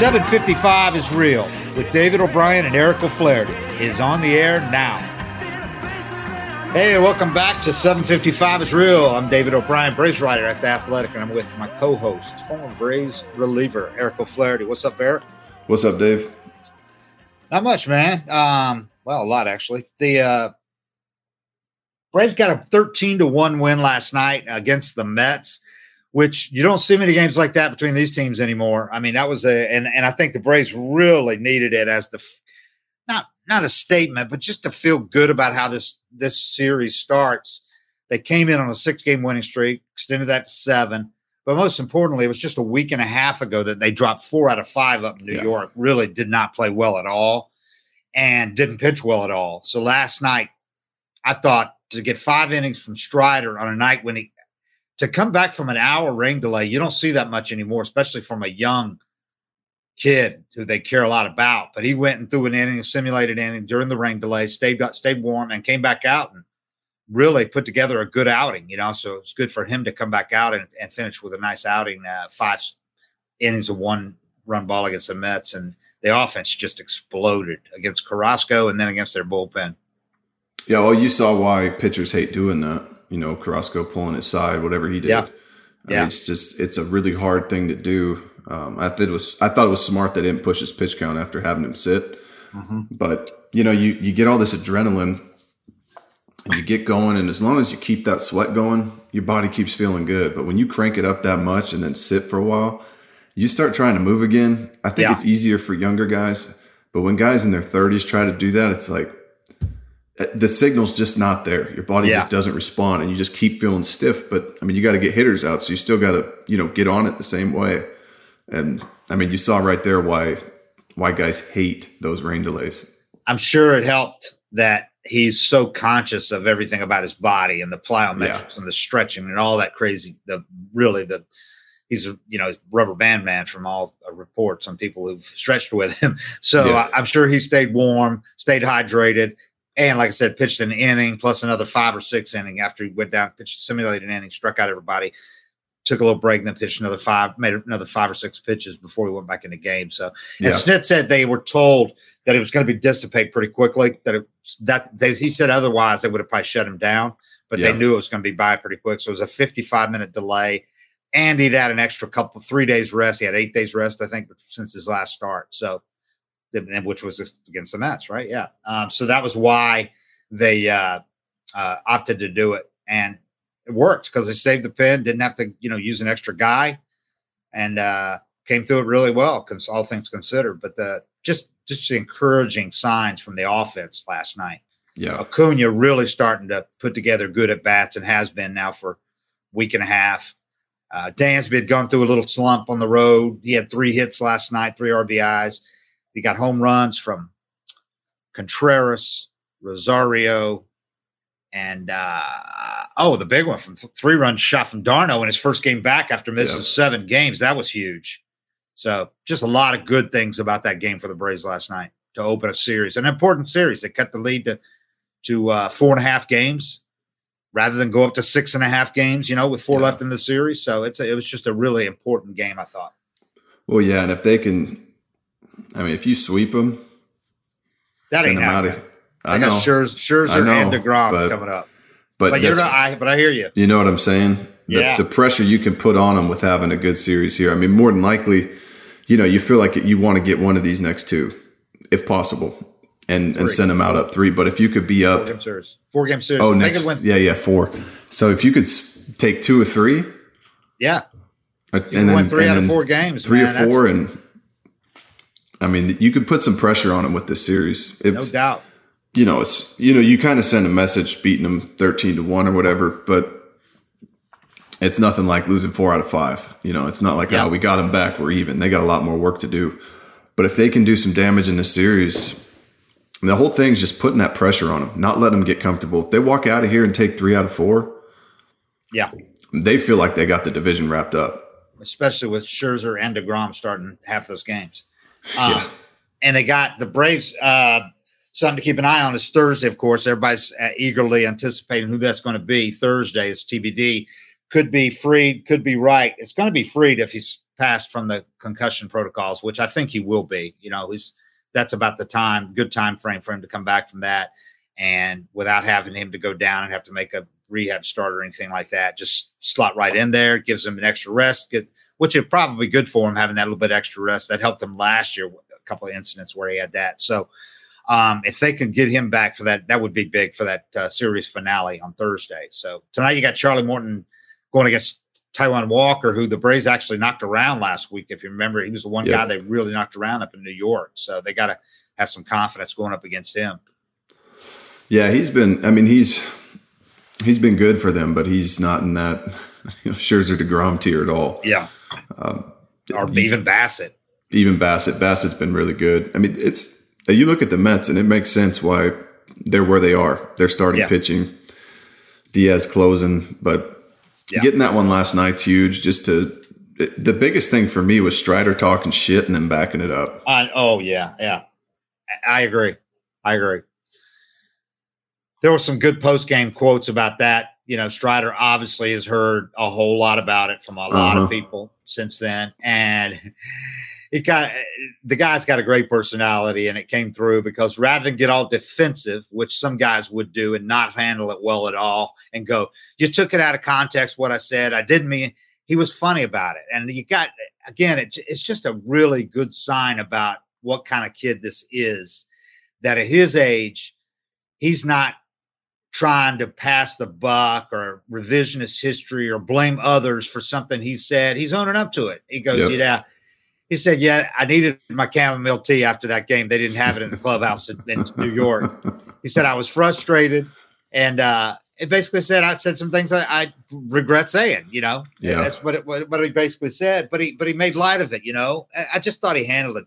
755 is real with David O'Brien and Eric O'Flaherty is on the air now. Hey, welcome back to 755 is real. I'm David O'Brien, Braves writer at The Athletic, and I'm with my co-host, former Braves reliever, Eric O'Flaherty. What's up, Eric? What's up, Dave? Not much, man. Um, well, a lot actually. The uh, Braves got a 13 to 1 win last night against the Mets which you don't see many games like that between these teams anymore. I mean, that was a and and I think the Braves really needed it as the not not a statement, but just to feel good about how this this series starts. They came in on a six game winning streak, extended that to seven. But most importantly, it was just a week and a half ago that they dropped four out of five up in New yeah. York. Really did not play well at all and didn't pitch well at all. So last night, I thought to get five innings from Strider on a night when he to come back from an hour rain delay, you don't see that much anymore, especially from a young kid who they care a lot about. But he went and threw an inning, a simulated inning during the rain delay, stayed got stayed warm, and came back out and really put together a good outing. You know, so it's good for him to come back out and, and finish with a nice outing. Uh, five innings of one run ball against the Mets, and the offense just exploded against Carrasco and then against their bullpen. Yeah, well, you saw why pitchers hate doing that you know, Carrasco pulling his side, whatever he did. Yeah. I yeah. Mean, it's just it's a really hard thing to do. Um, I thought it was I thought it was smart they didn't push his pitch count after having him sit. Mm-hmm. But you know, you you get all this adrenaline and you get going, and as long as you keep that sweat going, your body keeps feeling good. But when you crank it up that much and then sit for a while, you start trying to move again. I think yeah. it's easier for younger guys, but when guys in their 30s try to do that, it's like the signal's just not there. Your body yeah. just doesn't respond, and you just keep feeling stiff. But I mean, you got to get hitters out, so you still got to you know get on it the same way. And I mean, you saw right there why why guys hate those rain delays. I'm sure it helped that he's so conscious of everything about his body and the plyometrics yeah. and the stretching and all that crazy. The really the he's you know rubber band man from all uh, reports on people who've stretched with him. So yeah. I'm sure he stayed warm, stayed hydrated and like I said, pitched an inning plus another five or six inning after he went down, pitched simulated an inning, struck out everybody, took a little break, and then pitched another five, made another five or six pitches before he went back in the game. So, yeah. and Snit said they were told that it was going to be dissipate pretty quickly. That it that they, he said otherwise they would have probably shut him down, but yeah. they knew it was going to be by pretty quick. So it was a 55 minute delay. And he'd had an extra couple, three days rest. He had eight days rest, I think, since his last start. So which was against the Mets, right? Yeah. Um, so that was why they uh, uh, opted to do it, and it worked because they saved the pin, didn't have to, you know, use an extra guy, and uh, came through it really well. Because all things considered, but the just just the encouraging signs from the offense last night. Yeah, Acuna really starting to put together good at bats and has been now for week and a half. Uh, Dansby had gone through a little slump on the road. He had three hits last night, three RBIs. He got home runs from Contreras, Rosario, and uh, oh, the big one from th- three run shot from d'Arnaud in his first game back after missing seven games. That was huge. So just a lot of good things about that game for the Braves last night to open a series, an important series. They cut the lead to to uh, four and a half games rather than go up to six and a half games. You know, with four yeah. left in the series. So it's a, it was just a really important game. I thought. Well, yeah, and if they can I mean, if you sweep them, that ain't happening. I, I know. got Scherzer, Scherzer know, and deGrom but, coming up. But, but you're not. I, but I hear you. You know what I'm saying? The, yeah. the pressure you can put on them with having a good series here. I mean, more than likely, you know, you feel like you want to get one of these next two, if possible, and three. and send them out up three. But if you could be up four game series, four game series. Oh, next, yeah, yeah, four. So if you could take two or three, yeah, uh, and then three out of four games, three man, or four, and I mean, you could put some pressure on him with this series. It's, no doubt. You know, it's you know, you kind of send a message beating them thirteen to one or whatever, but it's nothing like losing four out of five. You know, it's not like yeah. oh we got them back, we're even. They got a lot more work to do. But if they can do some damage in this series, the whole thing's just putting that pressure on them, not letting them get comfortable. If they walk out of here and take three out of four, yeah, they feel like they got the division wrapped up. Especially with Scherzer and deGrom starting half those games. Um, yeah. And they got the Braves. Uh, something to keep an eye on is Thursday, of course. Everybody's uh, eagerly anticipating who that's going to be. Thursday is TBD. Could be Fried, could be Wright. It's going to be Fried if he's passed from the concussion protocols, which I think he will be. You know, he's that's about the time, good time frame for him to come back from that, and without having him to go down and have to make a rehab start or anything like that, just slot right in there, gives him an extra rest, get, which is probably good for him having that little bit extra rest. That helped him last year, a couple of incidents where he had that. So um, if they can get him back for that, that would be big for that uh, series finale on Thursday. So tonight you got Charlie Morton going against Taijuan Walker, who the Braves actually knocked around last week. If you remember, he was the one yep. guy they really knocked around up in New York. So they got to have some confidence going up against him. Yeah, he's been. I mean, he's he's been good for them, but he's not in that you know, Scherzer deGrom tier at all. Yeah, um, or even Bassitt. Even Bassitt. Bassitt's been really good. I mean, it's you look at the Mets, and it makes sense why they're where they are. They're starting yeah. pitching, Diaz closing, but yeah. Getting that one last night's huge. Just to the biggest thing for me was Strider talking shit and then backing it up. Uh, oh yeah, yeah, I agree. I agree. There were some good post game quotes about that. You know, Strider obviously has heard a whole lot about it from a lot uh-huh. of people since then, and he got the guy's got a great personality and it came through because rather than get all defensive, which some guys would do and not handle it well at all and go, you took it out of context what I said. I didn't mean he was funny about it. And you got again, it, it's just a really good sign about what kind of kid this is that at his age, he's not trying to pass the buck or revisionist history or blame others for something he said. He's owning up to it. He goes, yep. yeah he said, "Yeah, I needed my chamomile tea after that game. They didn't have it in the clubhouse in, in New York." He said, "I was frustrated, and uh, it basically said I said some things I, I regret saying. You know, yeah, that's what it what he basically said. But he but he made light of it. You know, I, I just thought he handled it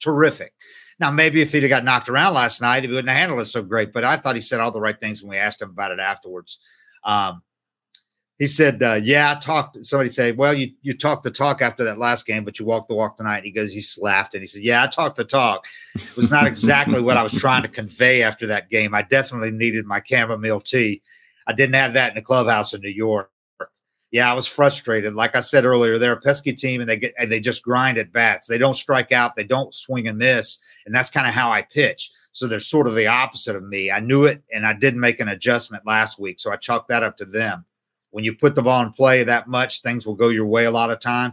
terrific. Now, maybe if he'd have got knocked around last night, he wouldn't have handled it so great. But I thought he said all the right things when we asked him about it afterwards. Um, he said, uh, "Yeah, I talked." Somebody said, "Well, you you talked the talk after that last game, but you walked the walk tonight." He goes, he laughed and he said, "Yeah, I talked the talk. It was not exactly what I was trying to convey after that game. I definitely needed my chamomile tea. I didn't have that in the clubhouse in New York. Yeah, I was frustrated. Like I said earlier, they're a pesky team, and they get and they just grind at bats. They don't strike out. They don't swing and miss, and that's kind of how I pitch." So they're sort of the opposite of me. I knew it, and I didn't make an adjustment last week, so I chalked that up to them when you put the ball in play that much, things will go your way a lot of time.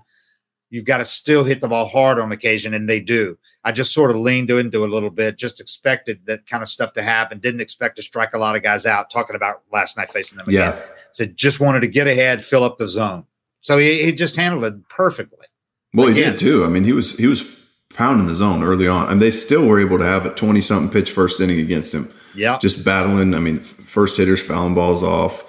You've got to still hit the ball hard on occasion, and they do. I just sort of leaned into it a little bit, just expected that kind of stuff to happen. Didn't expect to strike a lot of guys out. Talking about last night facing them again. Yeah. Said just wanted to get ahead, fill up the zone. So he, he just handled it perfectly. Well, again, he did too. I mean, he was he was pounding the zone early on, and they still were able to have a twenty something pitch first inning against him. Yeah, just battling. I mean, first hitters fouling balls off.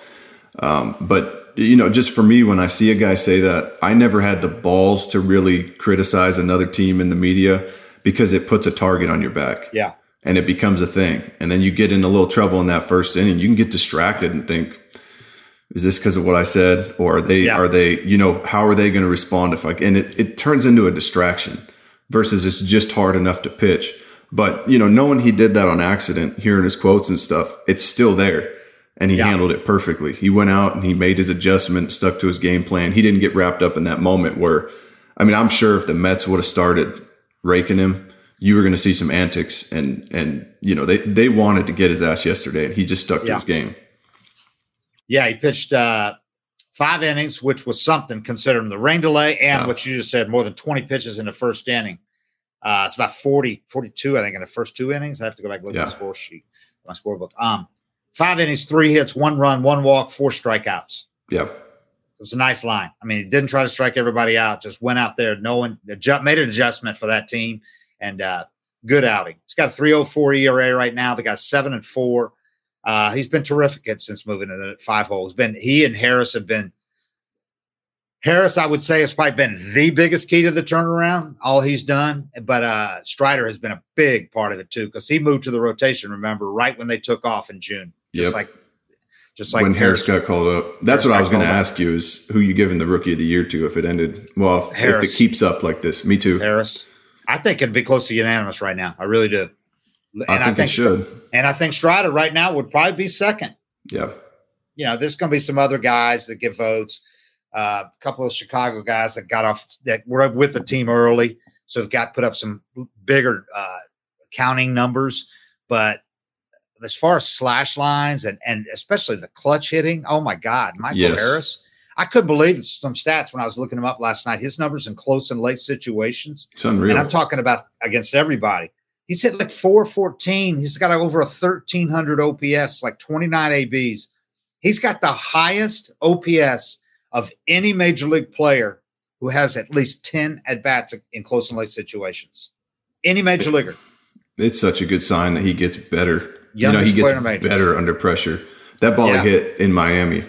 Um, but you know, just for me, when I see a guy say that, I never had the balls to really criticize another team in the media because it puts a target on your back. Yeah. And it becomes a thing. And then you get in a little trouble in that first inning. You can get distracted and think, is this because of what I said? Or are they, yeah. are they, you know, how are they going to respond if I, and it, it turns into a distraction versus it's just hard enough to pitch. But, you know, knowing he did that on accident, hearing his quotes and stuff, it's still there and he yeah. handled it perfectly. He went out and he made his adjustment, stuck to his game plan. He didn't get wrapped up in that moment where, I mean, I'm sure if the Mets would have started raking him, you were going to see some antics and and you know they they wanted to get his ass yesterday and he just stuck yeah. to his game. Yeah, he pitched uh, five innings, which was something considering the rain delay and yeah. what you just said, more than 20 pitches in the first inning. Uh, it's about 40, 42, I think, in the first two innings. I have to go back and look at the score sheet, my scorebook. Um, Five innings, three hits, one run, one walk, four strikeouts. Yep. So it's a nice line. I mean, he didn't try to strike everybody out, just went out there, knowing, made an adjustment for that team, and uh, good outing. He's got a 304 ERA right now. They got seven and four. Uh, he's been terrific since moving to the five hole. He's been he and Harris have been Harris, I would say, has probably been the biggest key to the turnaround, all he's done. But uh, Strider has been a big part of it too, because he moved to the rotation, remember, right when they took off in June. Just yep. like just like when Harris, Harris got called up. That's Harris what I was going to ask you is who you giving the rookie of the year to if it ended well if, if, it keeps up like this. Me too. Harris. I think it'd be close to unanimous right now. I really do. And I think, I think it should. And I think Strider right now would probably be second. Yeah. You know, there's going to be some other guys that get votes. Uh, a couple of Chicago guys that got off that were with the team early, so have got put up some bigger uh, counting numbers. But as far as slash lines and and especially the clutch hitting, oh my God, Michael yes. Harris. I couldn't believe some stats when I was looking him up last night. His numbers in close and late situations. It's unreal. And I'm talking about against everybody. He's hit like 414. He's got over a 1300 OPS, like 29 ABs. He's got the highest OPS of any major league player who has at least 10 at bats in close and late situations. Any major leaguer. It's such a good sign that he gets better. Youngest you know, he gets better under pressure. That ball yeah. hit in Miami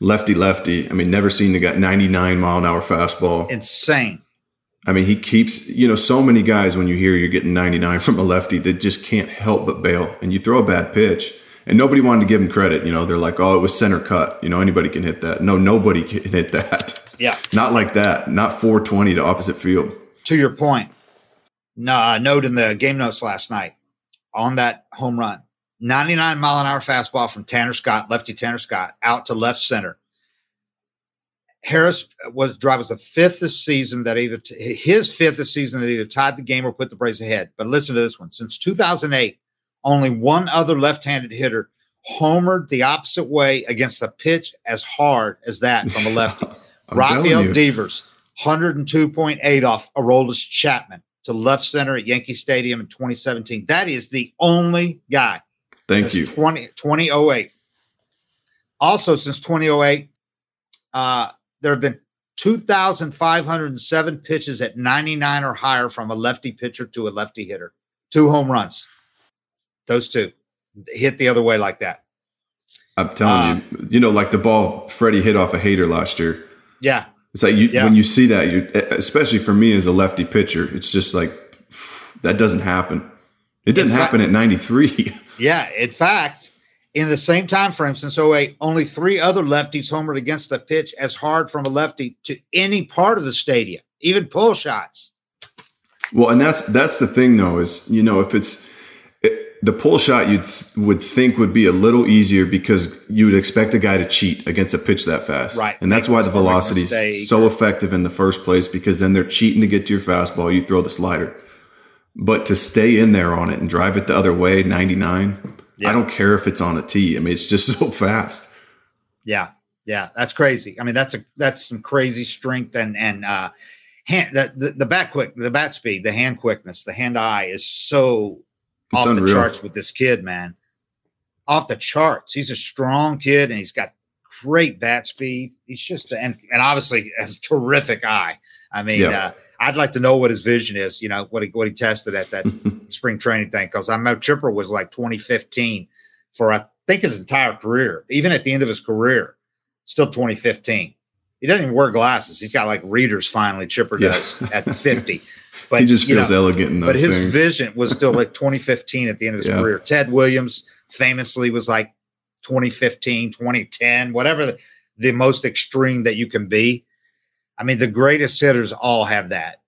lefty lefty. I mean, never seen the guy 99 mile an hour fastball. Insane. I mean, he keeps, you know, so many guys when you hear you're getting 99 from a lefty that just can't help but bail. And you throw a bad pitch, and nobody wanted to give him credit. You know, they're like, oh, it was center cut. You know, anybody can hit that. No, nobody can hit that. Yeah. Not like that. Not 420 to opposite field. To your point, no, uh, note in the game notes last night on that home run, 99 mile an hour fastball from Tanner Scott, lefty Tanner Scott, out to left center. Harris was drive was the fifth this season that either t- his fifth this season that either tied the game or put the Braves ahead. But listen to this one: since 2008, only one other left-handed hitter homered the opposite way against a pitch as hard as that from a lefty. Rafael Devers, 102.8 off Aroldis Chapman to left center at Yankee Stadium in 2017. That is the only guy Thank you. 20, 2008. Also, since 2008, uh, there have been 2,507 pitches at 99 or higher from a lefty pitcher to a lefty hitter. Two home runs. Those two hit the other way like that. I'm telling uh, you, you know, like the ball Freddie hit off a Hader last year. Yeah. It's like you, yeah. when you see that, you, especially for me as a lefty pitcher, it's just like that doesn't happen. It didn't happen at 93. Yeah, in fact, in the same time frame since 08, only three other lefties homered against the pitch as hard from a lefty to any part of the stadium, even pull shots. Well, and that's that's the thing though is you know if it's it, the pull shot you would think would be a little easier because you would expect a guy to cheat against a pitch that fast, right? And that's why the velocity is so effective in the first place because then they're cheating to get to your fastball. You throw the slider. But to stay in there on it and drive it the other way, 99, yeah. I don't care if it's on a tee. I mean, it's just so fast. Yeah. Yeah. That's crazy. I mean, that's a, that's some crazy strength and, and, uh, hand the, the, the bat quick, the bat speed, the hand quickness, the hand eye is so it's off unreal. the charts with this kid, man. Off the charts. He's a strong kid and he's got great bat speed. He's just and and obviously has a terrific eye. I mean, yeah. uh, I'd like to know what his vision is. You know what he what he tested at that spring training thing because I know Chipper was like 2015 for I think his entire career, even at the end of his career, still 2015. He doesn't even wear glasses. He's got like readers finally. Chipper yeah. does at 50. But he just feels know, elegant in those But his things. vision was still like 2015 at the end of his yeah. career. Ted Williams famously was like 2015, 2010, whatever the, the most extreme that you can be. I mean, the greatest hitters all have that.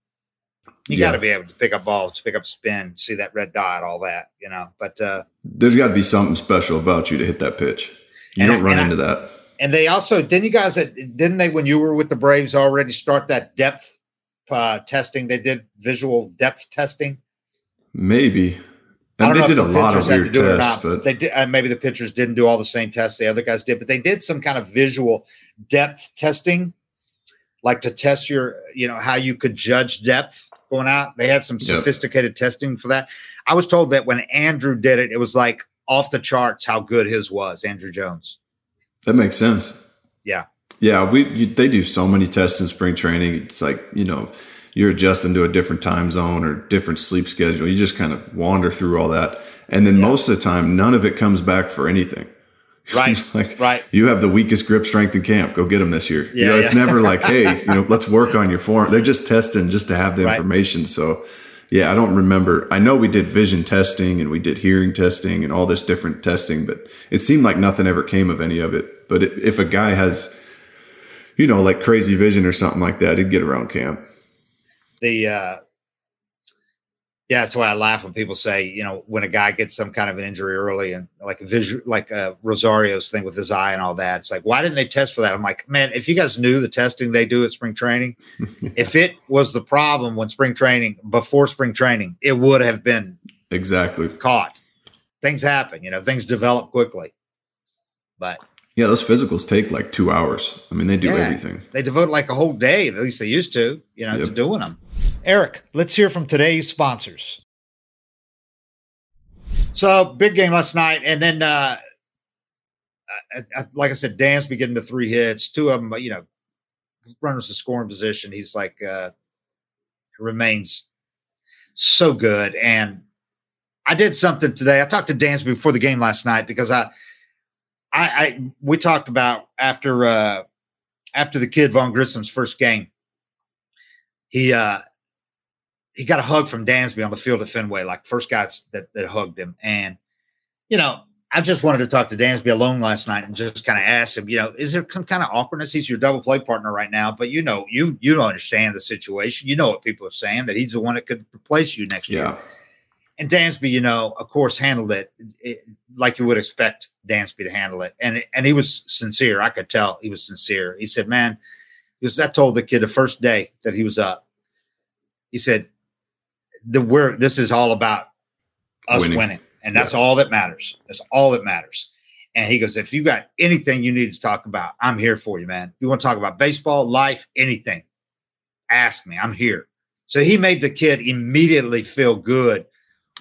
You yeah. got to be able to pick up balls, pick up spin, see that red dot, all that, you know. But uh, there's got to be something special about you to hit that pitch. You don't I, run into I, that. And they also didn't you guys didn't they when you were with the Braves already start that depth uh, testing? They did visual depth testing. Maybe and they did a lot of weird tests, but they did. Uh, maybe the pitchers didn't do all the same tests the other guys did, but they did some kind of visual depth testing, like to test your, you know, how you could judge depth going out. They had some sophisticated yep. testing for that. I was told that when Andruw did it, it was like off the charts how good his was. Andruw Jones. That makes sense. Yeah. Yeah, we you, they do so many tests in spring training. It's like you know you're adjusting to a different time zone or different sleep schedule. You just kind of wander through all that. And then yeah. most of the time, none of it comes back for anything. Right. like, right. You have the weakest grip strength in camp. Go get them this year. Yeah, you know, yeah. it's never like, hey, you know, let's work on your form. They're just testing just to have the right. information. So, yeah, I don't remember. I know we did vision testing and we did hearing testing and all this different testing, but it seemed like nothing ever came of any of it. But if a guy has, you know, like crazy vision or something like that, he'd get around camp the uh, Yeah, that's why I laugh when people say, you know, when a guy gets some kind of an injury early and like a visual, like uh, Rosario's thing with his eye and all that. It's like, why didn't they test for that? I'm like, man, if you guys knew the testing they do at spring training, if it was the problem when spring training, before spring training, it would have been exactly caught. Things happen, you know, things develop quickly. But yeah, those physicals take like two hours. I mean, they do yeah, everything. They devote like a whole day, at least they used to, you know, yep. to doing them. Eric, let's hear from today's sponsors. So big game last night, and then uh, I, I, like I said, Dansby getting the three hits, two of them, you know, runners to scoring position. He's like uh, remains so good, and I did something today. I talked to Dansby before the game last night because I, I, I we talked about after uh, after the kid Vaughn Grissom's first game, he uh, he got a hug from Dansby on the field at Fenway, like first guys that, that hugged him. And, you know, I just wanted to talk to Dansby alone last night and just kind of ask him, you know, is there some kind of awkwardness? He's your double play partner right now, but you know, you you don't understand the situation. You know what people are saying that he's the one that could replace you next yeah. year. And Dansby, you know, of course, handled it, it, like you would expect Dansby to handle it, and and he was sincere. I could tell he was sincere. He said, "Man," because I told the kid the first day that he was up. He said, the we're this is all about us winning, winning and that's yeah. all that matters. That's all that matters. And he goes, if you got anything you need to talk about, I'm here for you, man. You want to talk about baseball, life, anything, ask me. I'm here. So he made the kid immediately feel good.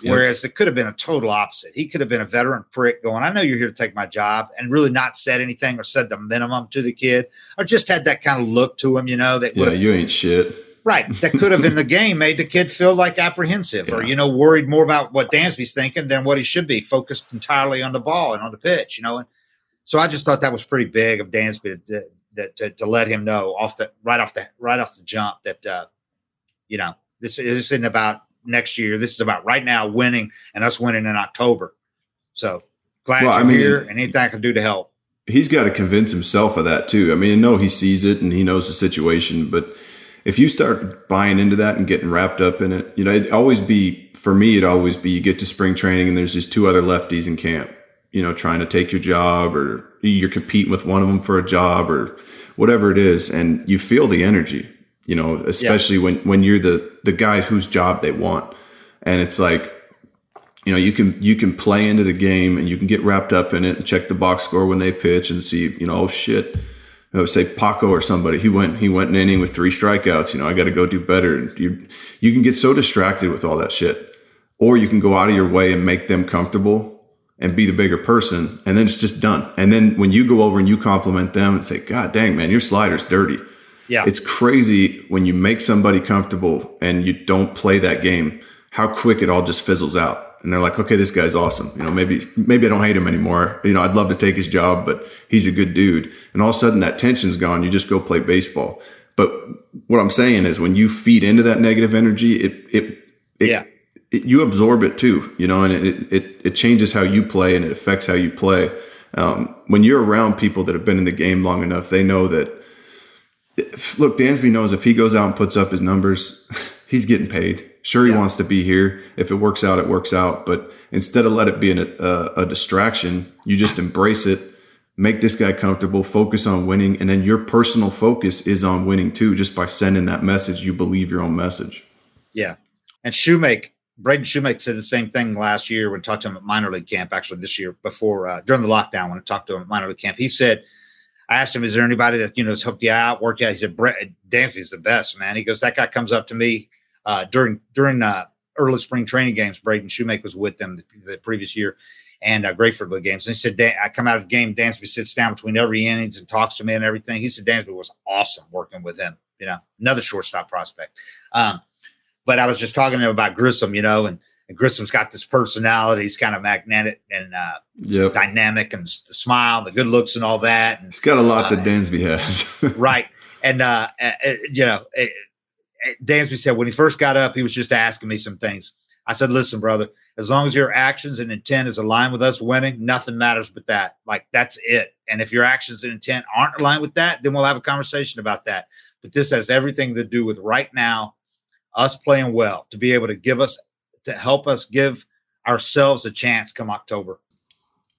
Whereas it could have been a total opposite. He could have been a veteran prick going, I know you're here to take my job, and really not said anything or said the minimum to the kid, or just had that kind of look to him, you know, that yeah, you ain't shit Right. That could have in the game made the kid feel like apprehensive yeah. or, you know, worried more about what Dansby's thinking than what he should be, focused entirely on the ball and on the pitch, you know. And so I just thought that was pretty big of Dansby to, to, to, to let him know off the right off the right off the jump that uh, you know, this, this isn't about next year. This is about right now winning and us winning in October. So glad well, you're I mean, here and anything I can do to help. He's got to convince himself of that too. I mean, I know he sees it and he knows the situation, but – if you start buying into that and getting wrapped up in it, you know, it always be for me, it always be you get to spring training and there's just two other lefties in camp, you know, trying to take your job or you're competing with one of them for a job or whatever it is. And you feel the energy, you know, especially yeah. when, when you're the, the guy whose job they want. And it's like, you know, you can, you can play into the game and you can get wrapped up in it and check the box score when they pitch and see, you know, oh shit, I would say Paco or somebody. He went he went an inning with three strikeouts. You know, I got to go do better. And you you can get so distracted with all that shit, or you can go out of your way and make them comfortable and be the bigger person, and then it's just done. And then when you go over and you compliment them and say, "God dang man, your slider's dirty," yeah, it's crazy when you make somebody comfortable and you don't play that game. How quick it all just fizzles out and they're like, okay, this guy's awesome. You know, maybe maybe I don't hate him anymore. You know, I'd love to take his job, but he's a good dude. And all of a sudden, that tension's gone. You just go play baseball. But what I'm saying is, when you feed into that negative energy, it it, it yeah. It, you absorb it too, you know, and it, it, it changes how you play and it affects how you play. Um, when you're around people that have been in the game long enough, they know that. Look, Dansby knows if he goes out and puts up his numbers, he's getting paid Sure, he yeah. wants to be here. If it works out, it works out. But instead of let it be an, a, a distraction, you just embrace it, make this guy comfortable, focus on winning, and then your personal focus is on winning too, just by sending that message. You believe your own message. Yeah, and Shoemake, Braden Shoemake said the same thing last year when I talked to him at minor league camp. Actually, this year before uh, during the lockdown when I talked to him at minor league camp, he said. I asked him, "Is there anybody that you know has helped you out, worked out?" He said, "Brett Dansby's the best, man." He goes, "That guy comes up to me uh, during during uh, early spring training games. Braden Shoemake was with them the, the previous year, and uh, Grapefruit League games. And he said, Dan, I come out of the game, Dansby sits down between every innings and talks to me and everything. He said Dansby was awesome working with him. You know, another shortstop prospect. Um, but I was just talking to him about Grissom, you know, and, and Grissom's got this personality. He's kind of magnetic and uh, yep. dynamic, and the smile, the good looks, and all that. And, He's got a lot that uh, Dansby has, right? And uh, uh, uh you know, Dansby said when he first got up, he was just asking me some things. I said, listen, brother, as long as your actions and intent is aligned with us winning, nothing matters but that. Like that's it. And if your actions and intent aren't aligned with that, then we'll have a conversation about that. But this has everything to do with right now, us playing well, to be able to give us to help us give ourselves a chance come October.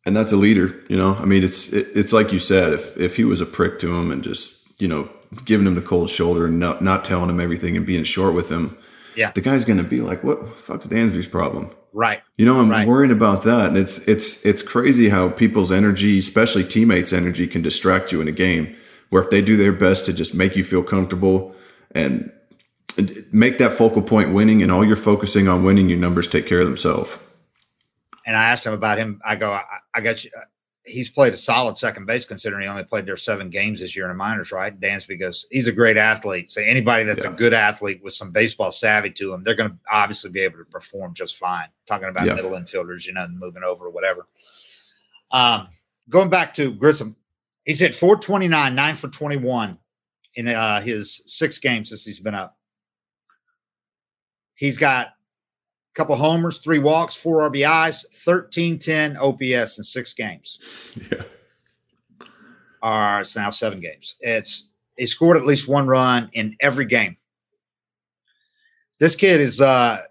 And that's a leader, you know. I mean, it's it, it's like you said. If if he was a prick to him and just you know giving him the cold shoulder and not not telling him everything and being short with him, yeah, the guy's going to be like, "What fuck's Dansby's problem?" Right. You know, I'm right. worrying about that, and it's it's it's crazy how people's energy, especially teammates' energy, can distract you in a game. Where if they do their best to just make you feel comfortable and make that focal point winning, and all you're focusing on winning, your numbers take care of themselves. And I asked him about him. I go, I, I got you. He's played a solid second base considering he only played there seven games this year in the minors, right? Dansby goes, he's a great athlete. So anybody that's yeah. a good athlete with some baseball savvy to him, they're going to obviously be able to perform just fine. Talking about yeah. middle infielders, you know, moving over or whatever. Um, going back to Grissom, he's hit 429, nine for 21 in uh, his six games since he's been up. He's got couple homers, three walks, four RBIs, 13 10 OPS in six games. Yeah. Or it's now seven games. It's he scored at least one run in every game. This kid is uh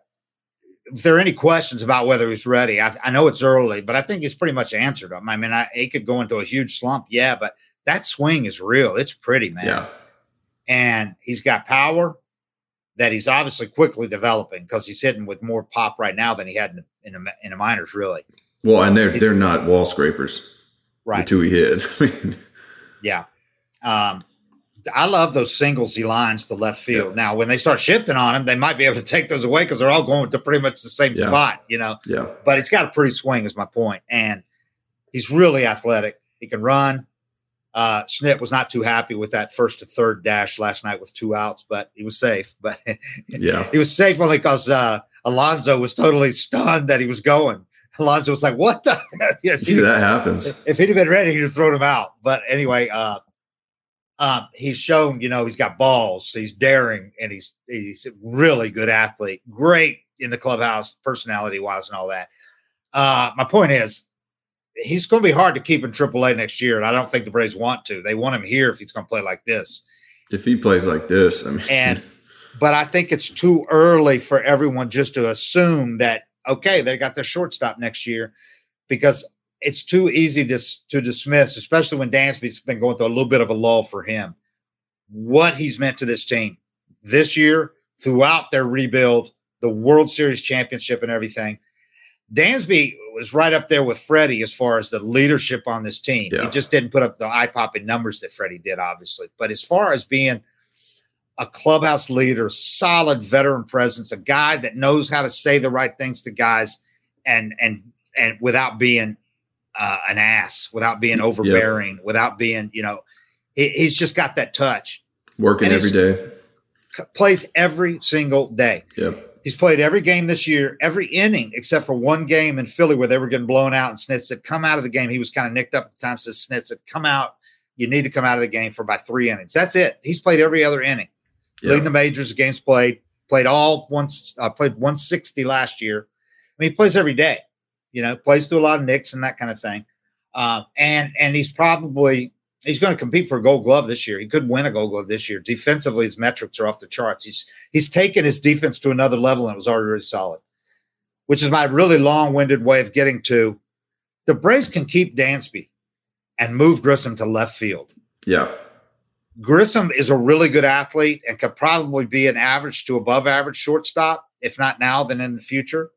if there are any questions about whether he's ready, I, I know it's early, but I think he's pretty much answered them. I mean, I, he could go into a huge slump, yeah, but that swing is real. It's pretty, man. Yeah. And he's got power that he's obviously quickly developing because he's hitting with more pop right now than he had in in the, in the minors, really. Well, and they're they're not wall scrapers, right? The two he hit. yeah, um, I love those singles he lines to left field. Yeah. Now, when they start shifting on him, they might be able to take those away because they're all going to pretty much the same yeah. spot, you know. Yeah. But it's got a pretty swing, is my point, and he's really athletic. He can run. Uh, Snit was not too happy with that first to third dash last night with two outs, but he was safe. But yeah, he was safe only because uh, Alonso was totally stunned that he was going. Alonso was like, "What the?" if that happens. If he'd have been ready, he'd have thrown him out. But anyway, uh, um, he's shown, you know, he's got balls. He's daring, and he's he's a really good athlete. Great in the clubhouse, personality wise, and all that. Uh, my point is, he's going to be hard to keep in AAA next year, and I don't think the Braves want to. They want him here if he's going to play like this. If he plays like this, I mean, and but I think it's too early for everyone just to assume that okay, they got their shortstop next year because it's too easy to to dismiss, especially when Dansby's been going through a little bit of a lull for him. What he's meant to this team this year, throughout their rebuild, the World Series championship, and everything. Dansby was right up there with Freddie as far as the leadership on this team. Yeah. He just didn't put up the eye popping numbers that Freddie did, obviously. But as far as being a clubhouse leader, solid veteran presence, a guy that knows how to say the right things to guys, and and and without being uh, an ass, without being overbearing, without being you know, he, he's just got that touch. Working every day. Plays every single day. Yep. He's played every game this year, every inning except for one game in Philly where they were getting blown out. And Snitz said, "Come out of the game." He was kind of nicked up at the time. Says Snitz said, "Come out. You need to come out of the game for about three innings. That's it. He's played every other inning, yeah. leading the majors. Games played, played all once. Uh, played 160 last year. I mean, he plays every day. You know, plays through a lot of nicks and that kind of thing. Uh, and and he's probably he's going to compete for a gold glove this year. He could win a gold glove this year. Defensively, his metrics are off the charts. He's he's taken his defense to another level and it was already really solid. Which is my really long-winded way of getting to the Braves can keep Dansby and move Grissom to left field. Yeah. Grissom is a really good athlete and could probably be an average to above average shortstop, if not now, then in the future.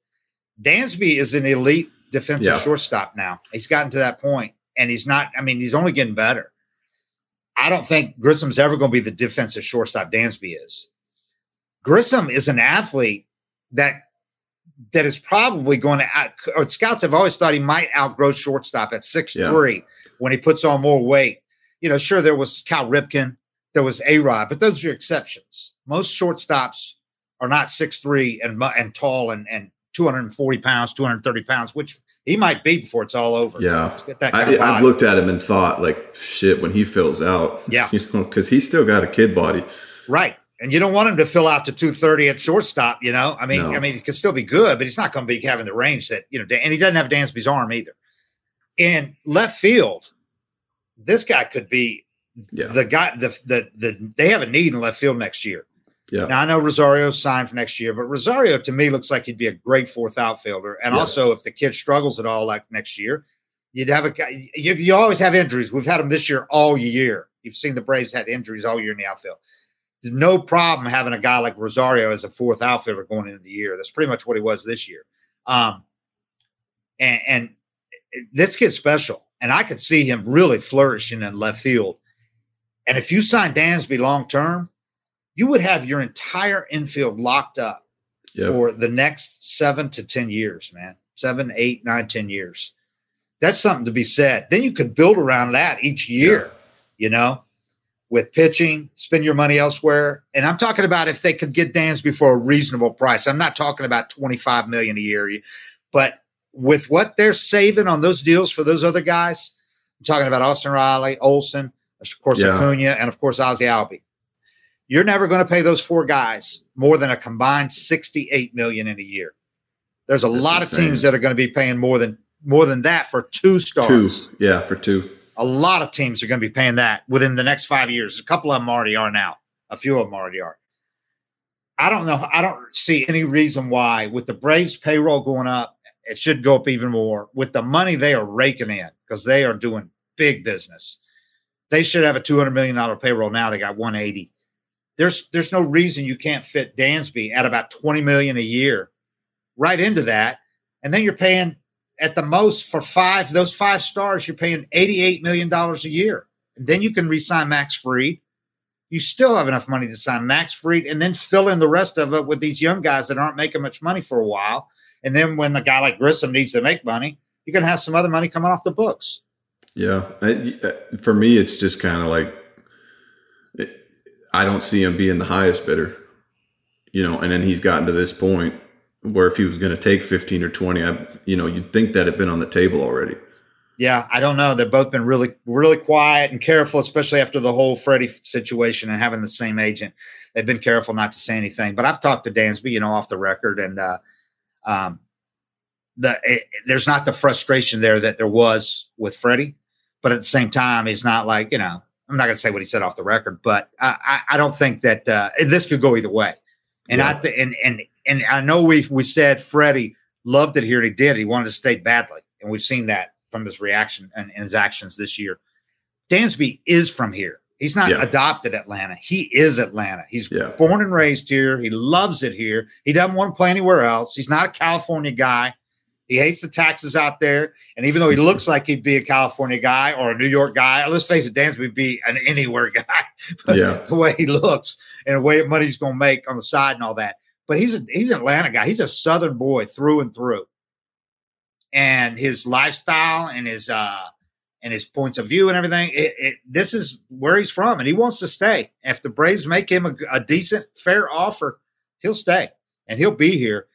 Dansby is an elite defensive yeah. shortstop now. He's gotten to that point, and he's not. I mean, he's only getting better. I don't think Grissom's ever going to be the defensive shortstop Dansby is. Grissom is an athlete that that is probably going to. Uh, Out, scouts have always thought he might outgrow shortstop at six yeah. three when he puts on more weight. You know, sure there was Cal Ripken, there was A Rod, but those are exceptions. Most shortstops are not six three and and tall and and 240 pounds, 230 pounds, which he might be before it's all over. Yeah, I, have looked at him and thought, like, shit, when he fills out, yeah, you know, because he's still got a kid body, right? And you don't want him to fill out to 230 at shortstop. You know, I mean, no. I mean, he can still be good, but he's not going to be having the range that you know. And he doesn't have Dansby's arm either. In left field, this guy could be yeah. the guy. The, the the they have a need in left field next year. Yeah. Now I know Rosario signed for next year, but Rosario to me looks like he'd be a great fourth outfielder. And yeah. also, if the kid struggles at all like next year, you'd have a you, you always have injuries. We've had them this year all year. You've seen the Braves had injuries all year in the outfield. No problem having a guy like Rosario as a fourth outfielder going into the year. That's pretty much what he was this year. Um, and, and this kid's special, and I could see him really flourishing in left field. And if you sign Dansby long term, you would have your entire infield locked up yep. for the next seven to ten years, man. Seven, eight, nine, ten years. That's something to be said. Then you could build around that each year, yeah. you know, with pitching, spend your money elsewhere. And I'm talking about if they could get Dansby for a reasonable price. I'm not talking about 25 million a year, but with what they're saving on those deals for those other guys, I'm talking about Austin Riley, Olson, of course, yeah. Acuna, and of course, Ozzy Albies. You're never going to pay those four guys more than a combined 68 million in a year. There's a That's lot insane. of teams that are going to be paying more than more than that for two stars. Two, yeah, for two. A lot of teams are going to be paying that within the next five years. A couple of them already are now. A few of them already are. I don't know. I don't see any reason why, with the Braves payroll going up, it should go up even more. With the money they are raking in, because they are doing big business, they should have a two hundred million dollar payroll now. They got one eighty. There's there's no reason you can't fit Dansby at about twenty million a year, right into that, and then you're paying at the most for five those five stars. You're paying eighty eight million dollars a year, and then you can resign Max Fried. You still have enough money to sign Max Fried and then fill in the rest of it with these young guys that aren't making much money for a while and then when the guy like Grissom needs to make money, you're going to have some other money coming off the books. Yeah. Uh, for me, it's just kind of like I don't see him being the highest bidder, you know, and then he's gotten to this point where if he was going to take 15 or 20, I, you know, you'd think that had been on the table already. Yeah, I don't know. They've both been really, really quiet and careful, especially after the whole Freddie situation and having the same agent. They've been careful not to say anything. But I've talked to Dansby, you know, off the record, and uh, um, the it, there's not the frustration there that there was with Freddie, but at the same time, he's not like you know. I'm not going to say what he said off the record, but I, I, don't think that uh, this could go either way. And yeah. I th- and and and I know we we said Freddie loved it here. He did. He wanted to stay badly, and we've seen that from his reaction and, and his actions this year. Dansby is from here. He's not yeah. adopted Atlanta. He is Atlanta. He's yeah. born and raised here. He loves it here. He doesn't want to play anywhere else. He's not a California guy. He hates the taxes out there. And even though he looks like he'd be a California guy or a New York guy, let's face it, Dansby would be an anywhere guy. yeah. the way he looks and the way money he's going to make on the side and all that. But he's a he's an Atlanta guy. He's a Southern boy through and through. And his lifestyle and his uh and his points of view and everything. It, it, this is where he's from, and he wants to stay. If the Braves make him a, a, decent, fair offer, he'll stay and he'll be here.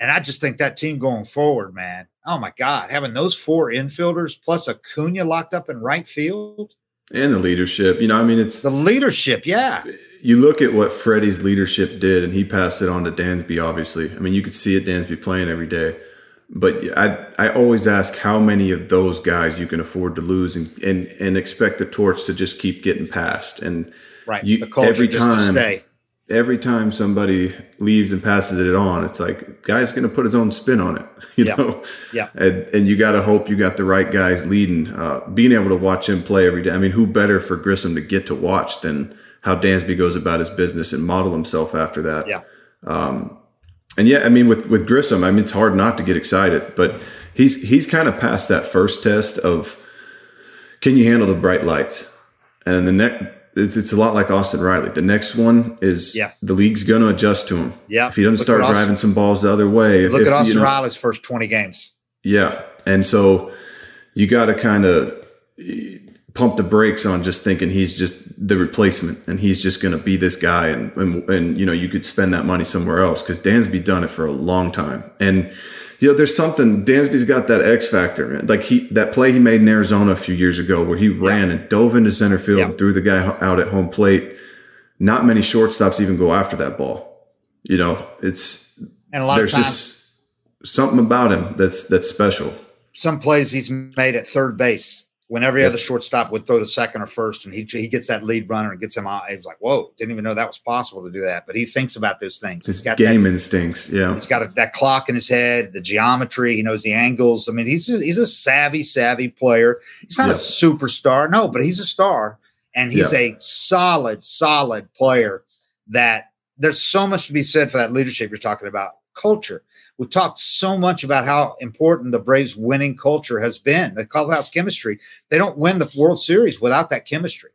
And I just think that team going forward, man. Oh my God, having those four infielders plus Acuna locked up in right field. And the leadership. You know, I mean, it's the leadership, yeah. You look at what Freddie's leadership did, and he passed it on to Dansby, obviously. I mean, you could see it Dansby playing every day. But I I always ask how many of those guys you can afford to lose and and, and expect the torch to just keep getting passed. And right, you, every time every time somebody leaves and passes it on, it's like guy's going to put his own spin on it, you yeah. know. Yeah. And and you got to hope you got the right guys leading. Uh, being able to watch him play every day. I mean, who better for Grissom to get to watch than how Dansby goes about his business and model himself after that. Yeah. Um, and yeah, I mean with with Grissom, I mean it's hard not to get excited, but he's he's kind of past that first test of can you handle the bright lights? And the next it's, it's a lot like Austin Riley. The next one is yeah. the league's going to adjust to him. Yeah. If he doesn't look start driving Austin, some balls the other way. Look if, at Austin you know, Riley's first 20 games. Yeah. And so you got to kind of pump the brakes on just thinking he's just the replacement and he's just going to be this guy and, and, and you know you could spend that money somewhere else because Dansby done it for a long time and you know there's something Dansby's got that X factor man. Like he that play he made in Arizona a few years ago where he ran and dove into center field and threw the guy out at home plate. Not many shortstops even go after that ball. You know it's and a lot there's of times, just something about him that's that's special. Some plays he's made at third base when every other shortstop would throw the second or first, and he he gets that lead runner and gets him out. He was like, "Whoa, didn't even know that was possible to do that." But he thinks about those things. His he's got game that, instincts. Yeah, he's got a, that clock in his head, the geometry. He knows the angles. I mean, he's a, he's a savvy, savvy player. He's not yeah. a superstar, no, but he's a star, and he's yeah. a solid, solid player. That there's so much to be said for that leadership you're talking about. Culture we talked so much about how important the Braves winning culture has been, the clubhouse chemistry. They don't win the World Series without that chemistry.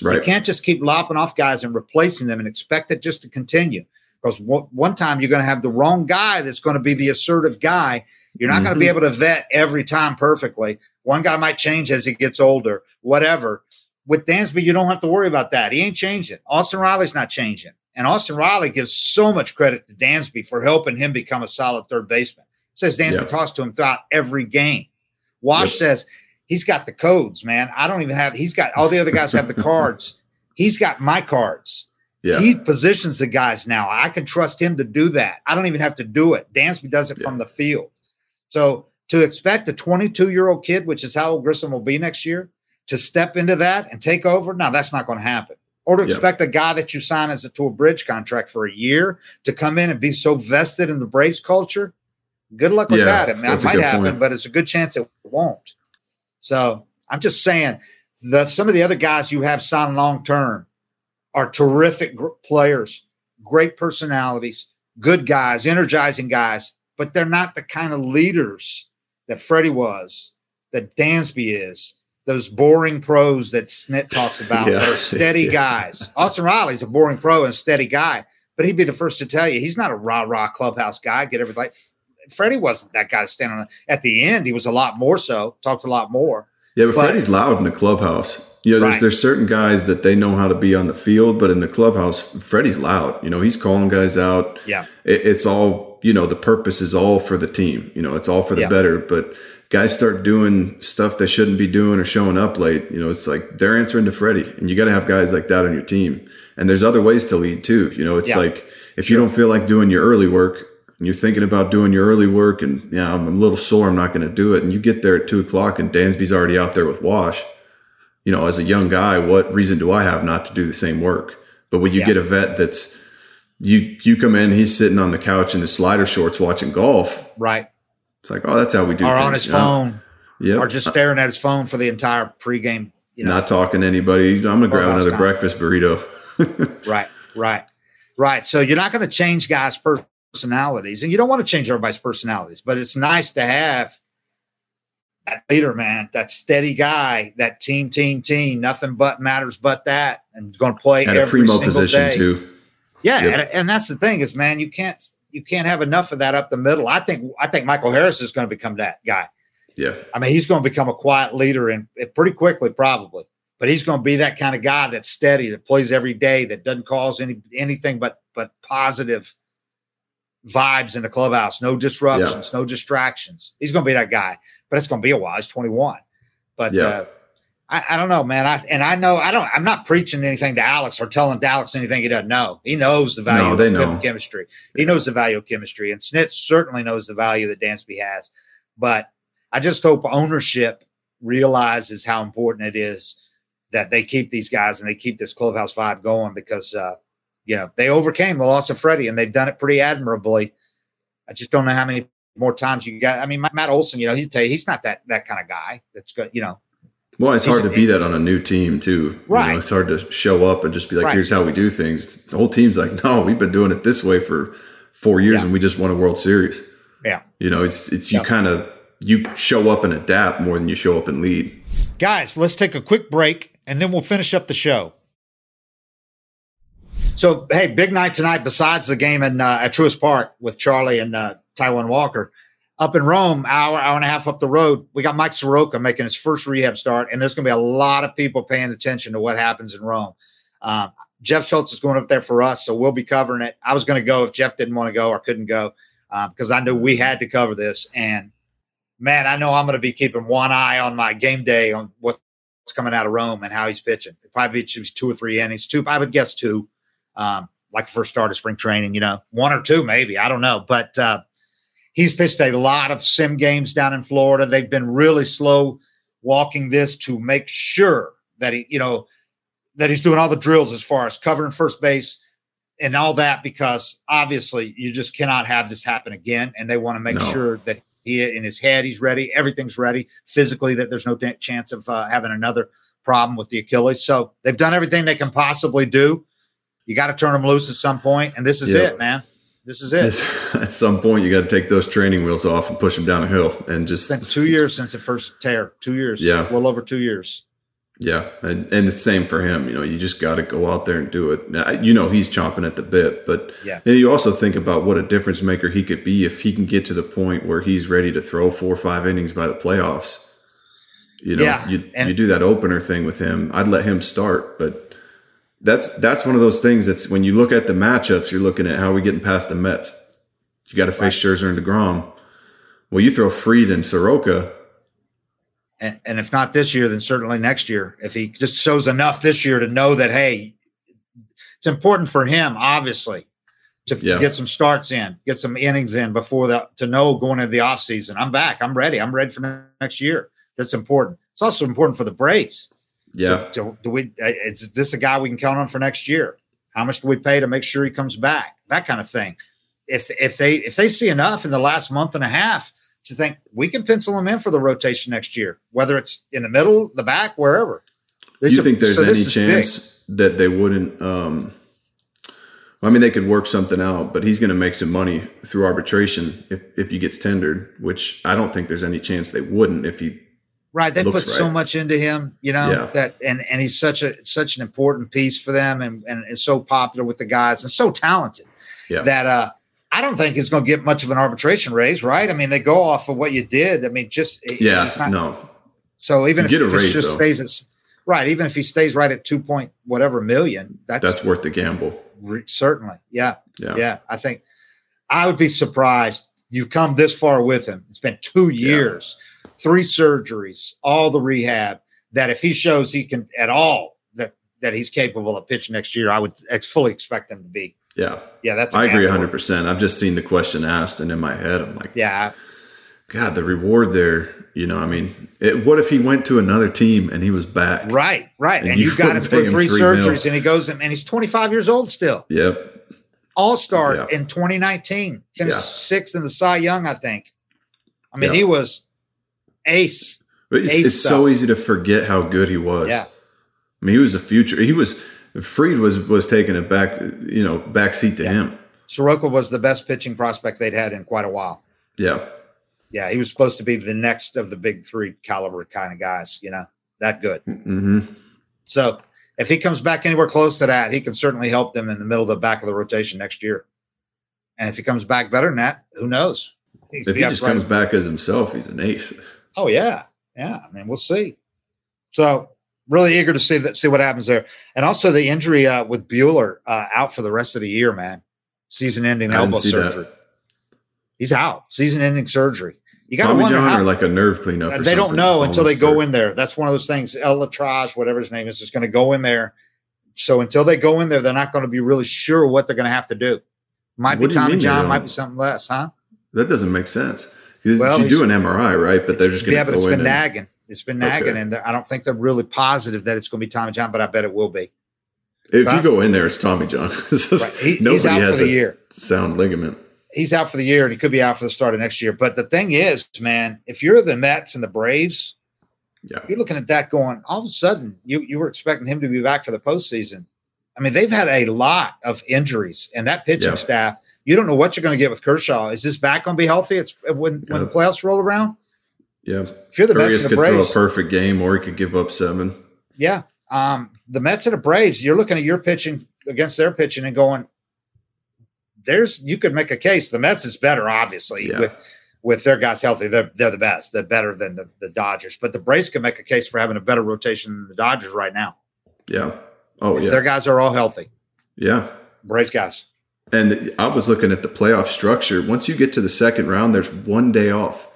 Right. You can't just keep lopping off guys and replacing them and expect it just to continue. Because one time you're going to have the wrong guy that's going to be the assertive guy. You're not mm-hmm. going to be able to vet every time perfectly. One guy might change as he gets older, whatever. With Dansby, you don't have to worry about that. He ain't changing. Austin Riley's not changing. And Austin Riley gives so much credit to Dansby for helping him become a solid third baseman. Says Dansby yeah. talks to him throughout every game. Wash says he's got the codes, man. I don't even have. He's got all the other guys have the cards. He's got my cards. Yeah. He positions the guys now. I can trust him to do that. I don't even have to do it. Dansby does it yeah. from the field. So to expect a 22 year old kid, which is how old Grissom will be next year, to step into that and take over, now that's not going to happen or to expect yep. a guy that you sign as a to a bridge contract for a year to come in and be so vested in the Braves culture. Good luck with yeah, that. I mean, it might happen, point. but it's a good chance it won't. So I'm just saying the some of the other guys you have signed long term are terrific gr- players, great personalities, good guys, energizing guys, but they're not the kind of leaders that Freddie was, that Dansby is, those boring pros that Snit talks about yeah. that are steady yeah. guys. Austin Riley's a boring pro and steady guy, but he'd be the first to tell you he's not a rah rah clubhouse guy. Get everybody. Freddie wasn't that guy standing on, at the end. He was a lot more so, talked a lot more. Yeah, but, but Freddie's loud in the clubhouse. You know, there's right. there's certain guys that they know how to be on the field, but in the clubhouse, Freddie's loud. You know, he's calling guys out. Yeah, it, it's all you know. The purpose is all for the team. You know, it's all for the yeah. better. But guys start doing stuff they shouldn't be doing or showing up late, you know, it's like they're answering to Freddie. And you got to have guys like that on your team. And there's other ways to lead too. You know, it's yeah. like if you don't feel like doing your early work and you're thinking about doing your early work and, yeah, I'm a little sore, I'm not going to do it. And you get there at two o'clock and Dansby's already out there with Wash. You know, as a young guy, what reason do I have not to do the same work? But when you yeah. get a vet that's, you you come in, he's sitting on the couch in his slider shorts watching golf. Right it's like, oh, that's how we do. Or things. on his phone. Yeah. Or just staring at his phone for the entire pregame. You know, not talking to anybody. I'm gonna grab another time. breakfast burrito. right, right, right. So you're not going to change guys' personalities, and you don't want to change everybody's personalities. But it's nice to have that leader, man, that steady guy, that team, team, team. Nothing but matters but that, and going to play at every a primo position day. too. Yeah, yep. and, and that's the thing is, man, you can't you can't have enough of that up the middle. I think I think Michael Harris is going to become that guy. Yeah. I mean, he's going to become a quiet leader and pretty quickly, probably. But he's going to be that kind of guy that's steady, that plays every day, that doesn't cause any anything but but positive vibes in the clubhouse. No disruptions, yeah. no distractions. He's going to be that guy. But it's going to be a while. He's 21. But yeah. uh, I, I, don't know, man. I and I know I don't. I'm not preaching anything to Alex or telling Alex anything he doesn't know. He knows the value no, of chemistry. He knows the value of chemistry, and Snit certainly knows the value that Dansby has. But I just hope ownership realizes how important it is that they keep these guys and they keep this clubhouse vibe going because uh, you know they overcame the loss of Freddie and they've done it pretty admirably. I just don't know how many more times you got. I mean, Matt Olson, you know, he'd tell you he's not that that kind of guy. That's good, you know well, it's hard to be that on a new team too. Right. You know, it's hard to show up and just be like, right. "Here's how we do things." The whole team's like, "No, we've been doing it this way for four years, yeah. and we just won a World Series." Yeah. You know, it's it's you kind of you show up and adapt more than you show up and lead. Guys, let's take a quick break, and then we'll finish up the show. So, hey, big night tonight. Besides the game in uh, at Truist Park with Charlie and uh, Taijuan Walker up in Rome, hour, hour and a half up the road, we got Mike Soroka making his first rehab start, and there's going to be a lot of people paying attention to what happens in Rome. Um, Jeff Schultz is going up there for us, so we'll be covering it. I was going to go if Jeff didn't want to go or couldn't go because um, I knew we had to cover this. And man, I know I'm going to be keeping one eye on my game day on what's coming out of Rome and how he's pitching. It probably be two or three innings, two. I would guess two, um, like first start of spring training. You know, one or two maybe. I don't know, but. Uh, He's pitched a lot of sim games down in Florida. They've been really slow walking this to make sure that he, you know, that he's doing all the drills as far as covering first base and all that because obviously you just cannot have this happen again. And they want to make no. sure that he in his head he's ready, everything's ready physically, that there's no d- chance of uh, having another problem with the Achilles. So they've done everything they can possibly do. You got to turn him loose at some point, and this is yeah. it, man. This is it. at some point, you got to take those training wheels off and push them down a hill, and just. It's been two years since the first tear. Two years. Yeah, well over two years. Yeah, and, and the same for him. You know, you just got to go out there and do it. You know, he's chomping at the bit, but yeah. And you also think about what a difference maker he could be if he can get to the point where he's ready to throw four or five innings by the playoffs. You know, yeah, you and, you do that opener thing with him. I'd let him start, but that's that's one of those things. That's when you look at the matchups, you're looking at how are we getting past the Mets. You got to face right. Scherzer and deGrom. Well, you throw Fried and Soroka and, and if not this year, then certainly next year. If he just shows enough this year to know that, hey, it's important for him, obviously, to yeah. get some starts in, get some innings in before that, to know going into the offseason, I'm back. I'm ready. I'm ready for next year. That's important. It's also important for the Braves. Yeah. Do, do we, uh, is this a guy we can count on for next year? How much do we pay to make sure he comes back? That kind of thing. If, if they, if they see enough in the last month and a half, to think we can pencil him in for the rotation next year, whether it's in the middle, the back, wherever. Do you think there's so any chance big. that they wouldn't? Um, I mean, they could work something out, but he's going to make some money through arbitration if, if he gets tendered, which I don't think there's any chance they wouldn't if he. Right, they put right. so much into him, you know yeah. that, and and he's such a such an important piece for them, and and is so popular with the guys and so talented yeah. that uh I don't think he's going to get much of an arbitration raise, right? I mean, they go off of what you did. I mean, just yeah, not, no. So even you if, it just though. stays at right, even if he stays right at two point whatever million, that's that's worth the gamble. Re- certainly, yeah, yeah, yeah. I think I would be surprised. You've come this far with him. It's been two years, yeah. Three surgeries, all the rehab. That if he shows he can at all that that he's capable of pitching next year, I would ex- fully expect him to be yeah. Yeah, that's I agree 100%. I've just seen the question asked and in my head I'm like, yeah. God, the reward there, you know, I mean, it, what if he went to another team and he was back? Right, right. And, and you, got him for three, three surgeries mil. and he goes and he's 25 years old still. Yep. All star yeah. in 2019. Finished yeah. sixth in the Cy Young, I think. I mean, yeah. he was ace. It's, ace it's so easy to forget how good he was. Yeah. I mean, he was a future. He was Fried was was taking it back, you know, back seat to yeah. him. Soroka was the best pitching prospect they'd had in quite a while. Yeah. Yeah, he was supposed to be the next of the big three caliber kind of guys, you know, that good. Mm-hmm. So if he comes back anywhere close to that, he can certainly help them in the middle of the back of the rotation next year. And if he comes back better than that, who knows? He if he just comes back as himself, he's an ace. Oh yeah, yeah. I mean, we'll see. So really eager to see that, see what happens there. And also the injury uh, with Buehler uh, out for the rest of the year, man. Season-ending elbow surgery. That. He's out. Season-ending surgery. You got to wonder John how, or like a nerve cleanup. they don't know until they go in there. That's one of those things. ElAttrache, whatever his name is, is going to go in there. So until they go in there, they're not going to be really sure what they're going to have to do. Might what be Tommy John, might be something less, huh? That doesn't make sense. Well, you do an MRI, right? But they're just going to yeah, but it's been nagging. It's been nagging, okay. and I don't think they're really positive that it's going to be Tommy John, but I bet it will be. If but, you go in there, it's Tommy John. right. he, he's out for the year. Sound ligament. He's out for the year, and he could be out for the start of next year. But the thing is, man, if you're the Mets and the Braves, yeah. you're looking at that going. All of a sudden, you you were expecting him to be back for the postseason. I mean, they've had a lot of injuries, and that pitching yeah. staff. You don't know what you're going to get with Kershaw. Is this back going to be healthy? It's when when the playoffs roll around. Yeah. If you're the Urias Mets and the could Braves, throw a perfect game, or he could give up seven. Yeah. Um, the Mets and the Braves, you're looking at your pitching against their pitching and going, there's you could make a case. The Mets is better, obviously, yeah. with with their guys healthy. They're they're the best. They're better than the, the Dodgers. But the Braves can make a case for having a better rotation than the Dodgers right now. Yeah. Oh if yeah. Their guys are all healthy. Yeah. Braves guys. And I was looking at the playoff structure. Once you get to the second round, there's one day off.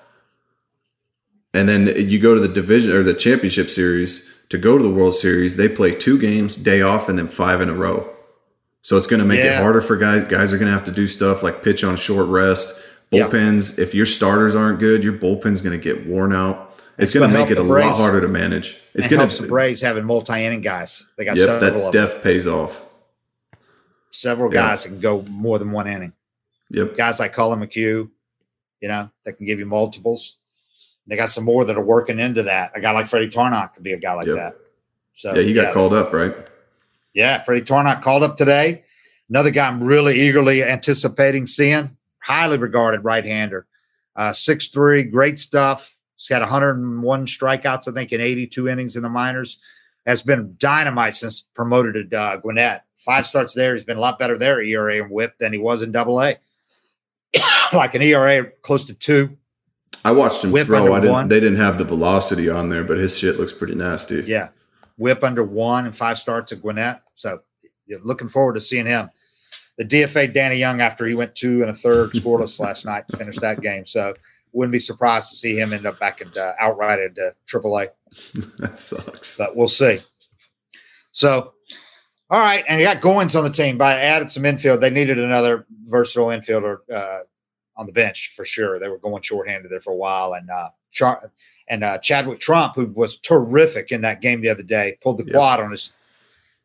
And then you go to the division or the championship series to go to the World Series. They play two games, day off, and then five in a row. So it's going to make yeah. it harder for guys. Guys are going to have to do stuff like pitch on short rest. Bullpens, if your starters aren't good, your bullpen's going to get worn out. It's, going to make it a lot harder to manage. It's going to help the Braves having multi-inning guys. They got yep, several that def pays off. Several guys that can go more than one inning. Yep. Guys like Collin McHugh, you know, that can give you multiples. They got some more that are working into that. A guy like Freddie Tarnok could be a guy like yep. that. So yeah, he got yeah. called up, right? Yeah, Freddie Tarnok called up today. Another guy I'm really eagerly anticipating seeing. Highly regarded right-hander, uh, six three, great stuff. He's got 101 strikeouts, I think, in 82 innings in the minors. Has been dynamite since promoted to uh, Gwinnett. Five starts there. He's been a lot better there ERA and WHIP than he was in Double A. like an ERA close to two. I watched him whip throw. I didn't. One. They didn't have the velocity on there, but his shit looks pretty nasty. Yeah, whip under one and five starts at Gwinnett. So looking forward to seeing him. The DFA Danny Young after he went two and a third scoreless last night to finish that game. So wouldn't be surprised to see him end up back in uh, outright at uh, AAA. that sucks, but we'll see. So, all right, and he got Goins on the team. By added some infield, they needed another versatile infielder uh, on the bench for sure. They were going shorthanded there for a while, and uh, Char- and uh, Chadwick Tromp, who was terrific in that game the other day, pulled the yep. quad on us,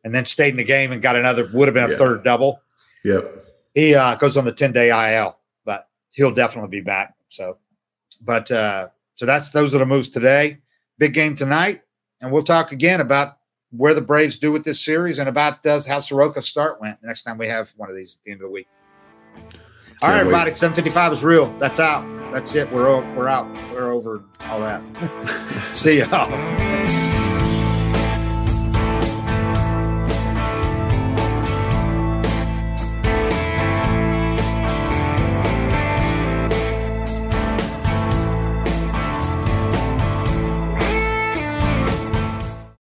and then stayed in the game and got another would have been a yep. third double. Yep. He uh, goes on the ten day IL, but he'll definitely be back. So, but uh, so that's those are the moves today. Big game tonight, and we'll talk again about where the Braves do with this series and about does how Soroka start went next time we have one of these at the end of the week. All right, everybody. 755 is real. That's out. That's it. We're we're out. We're over all that. See y'all.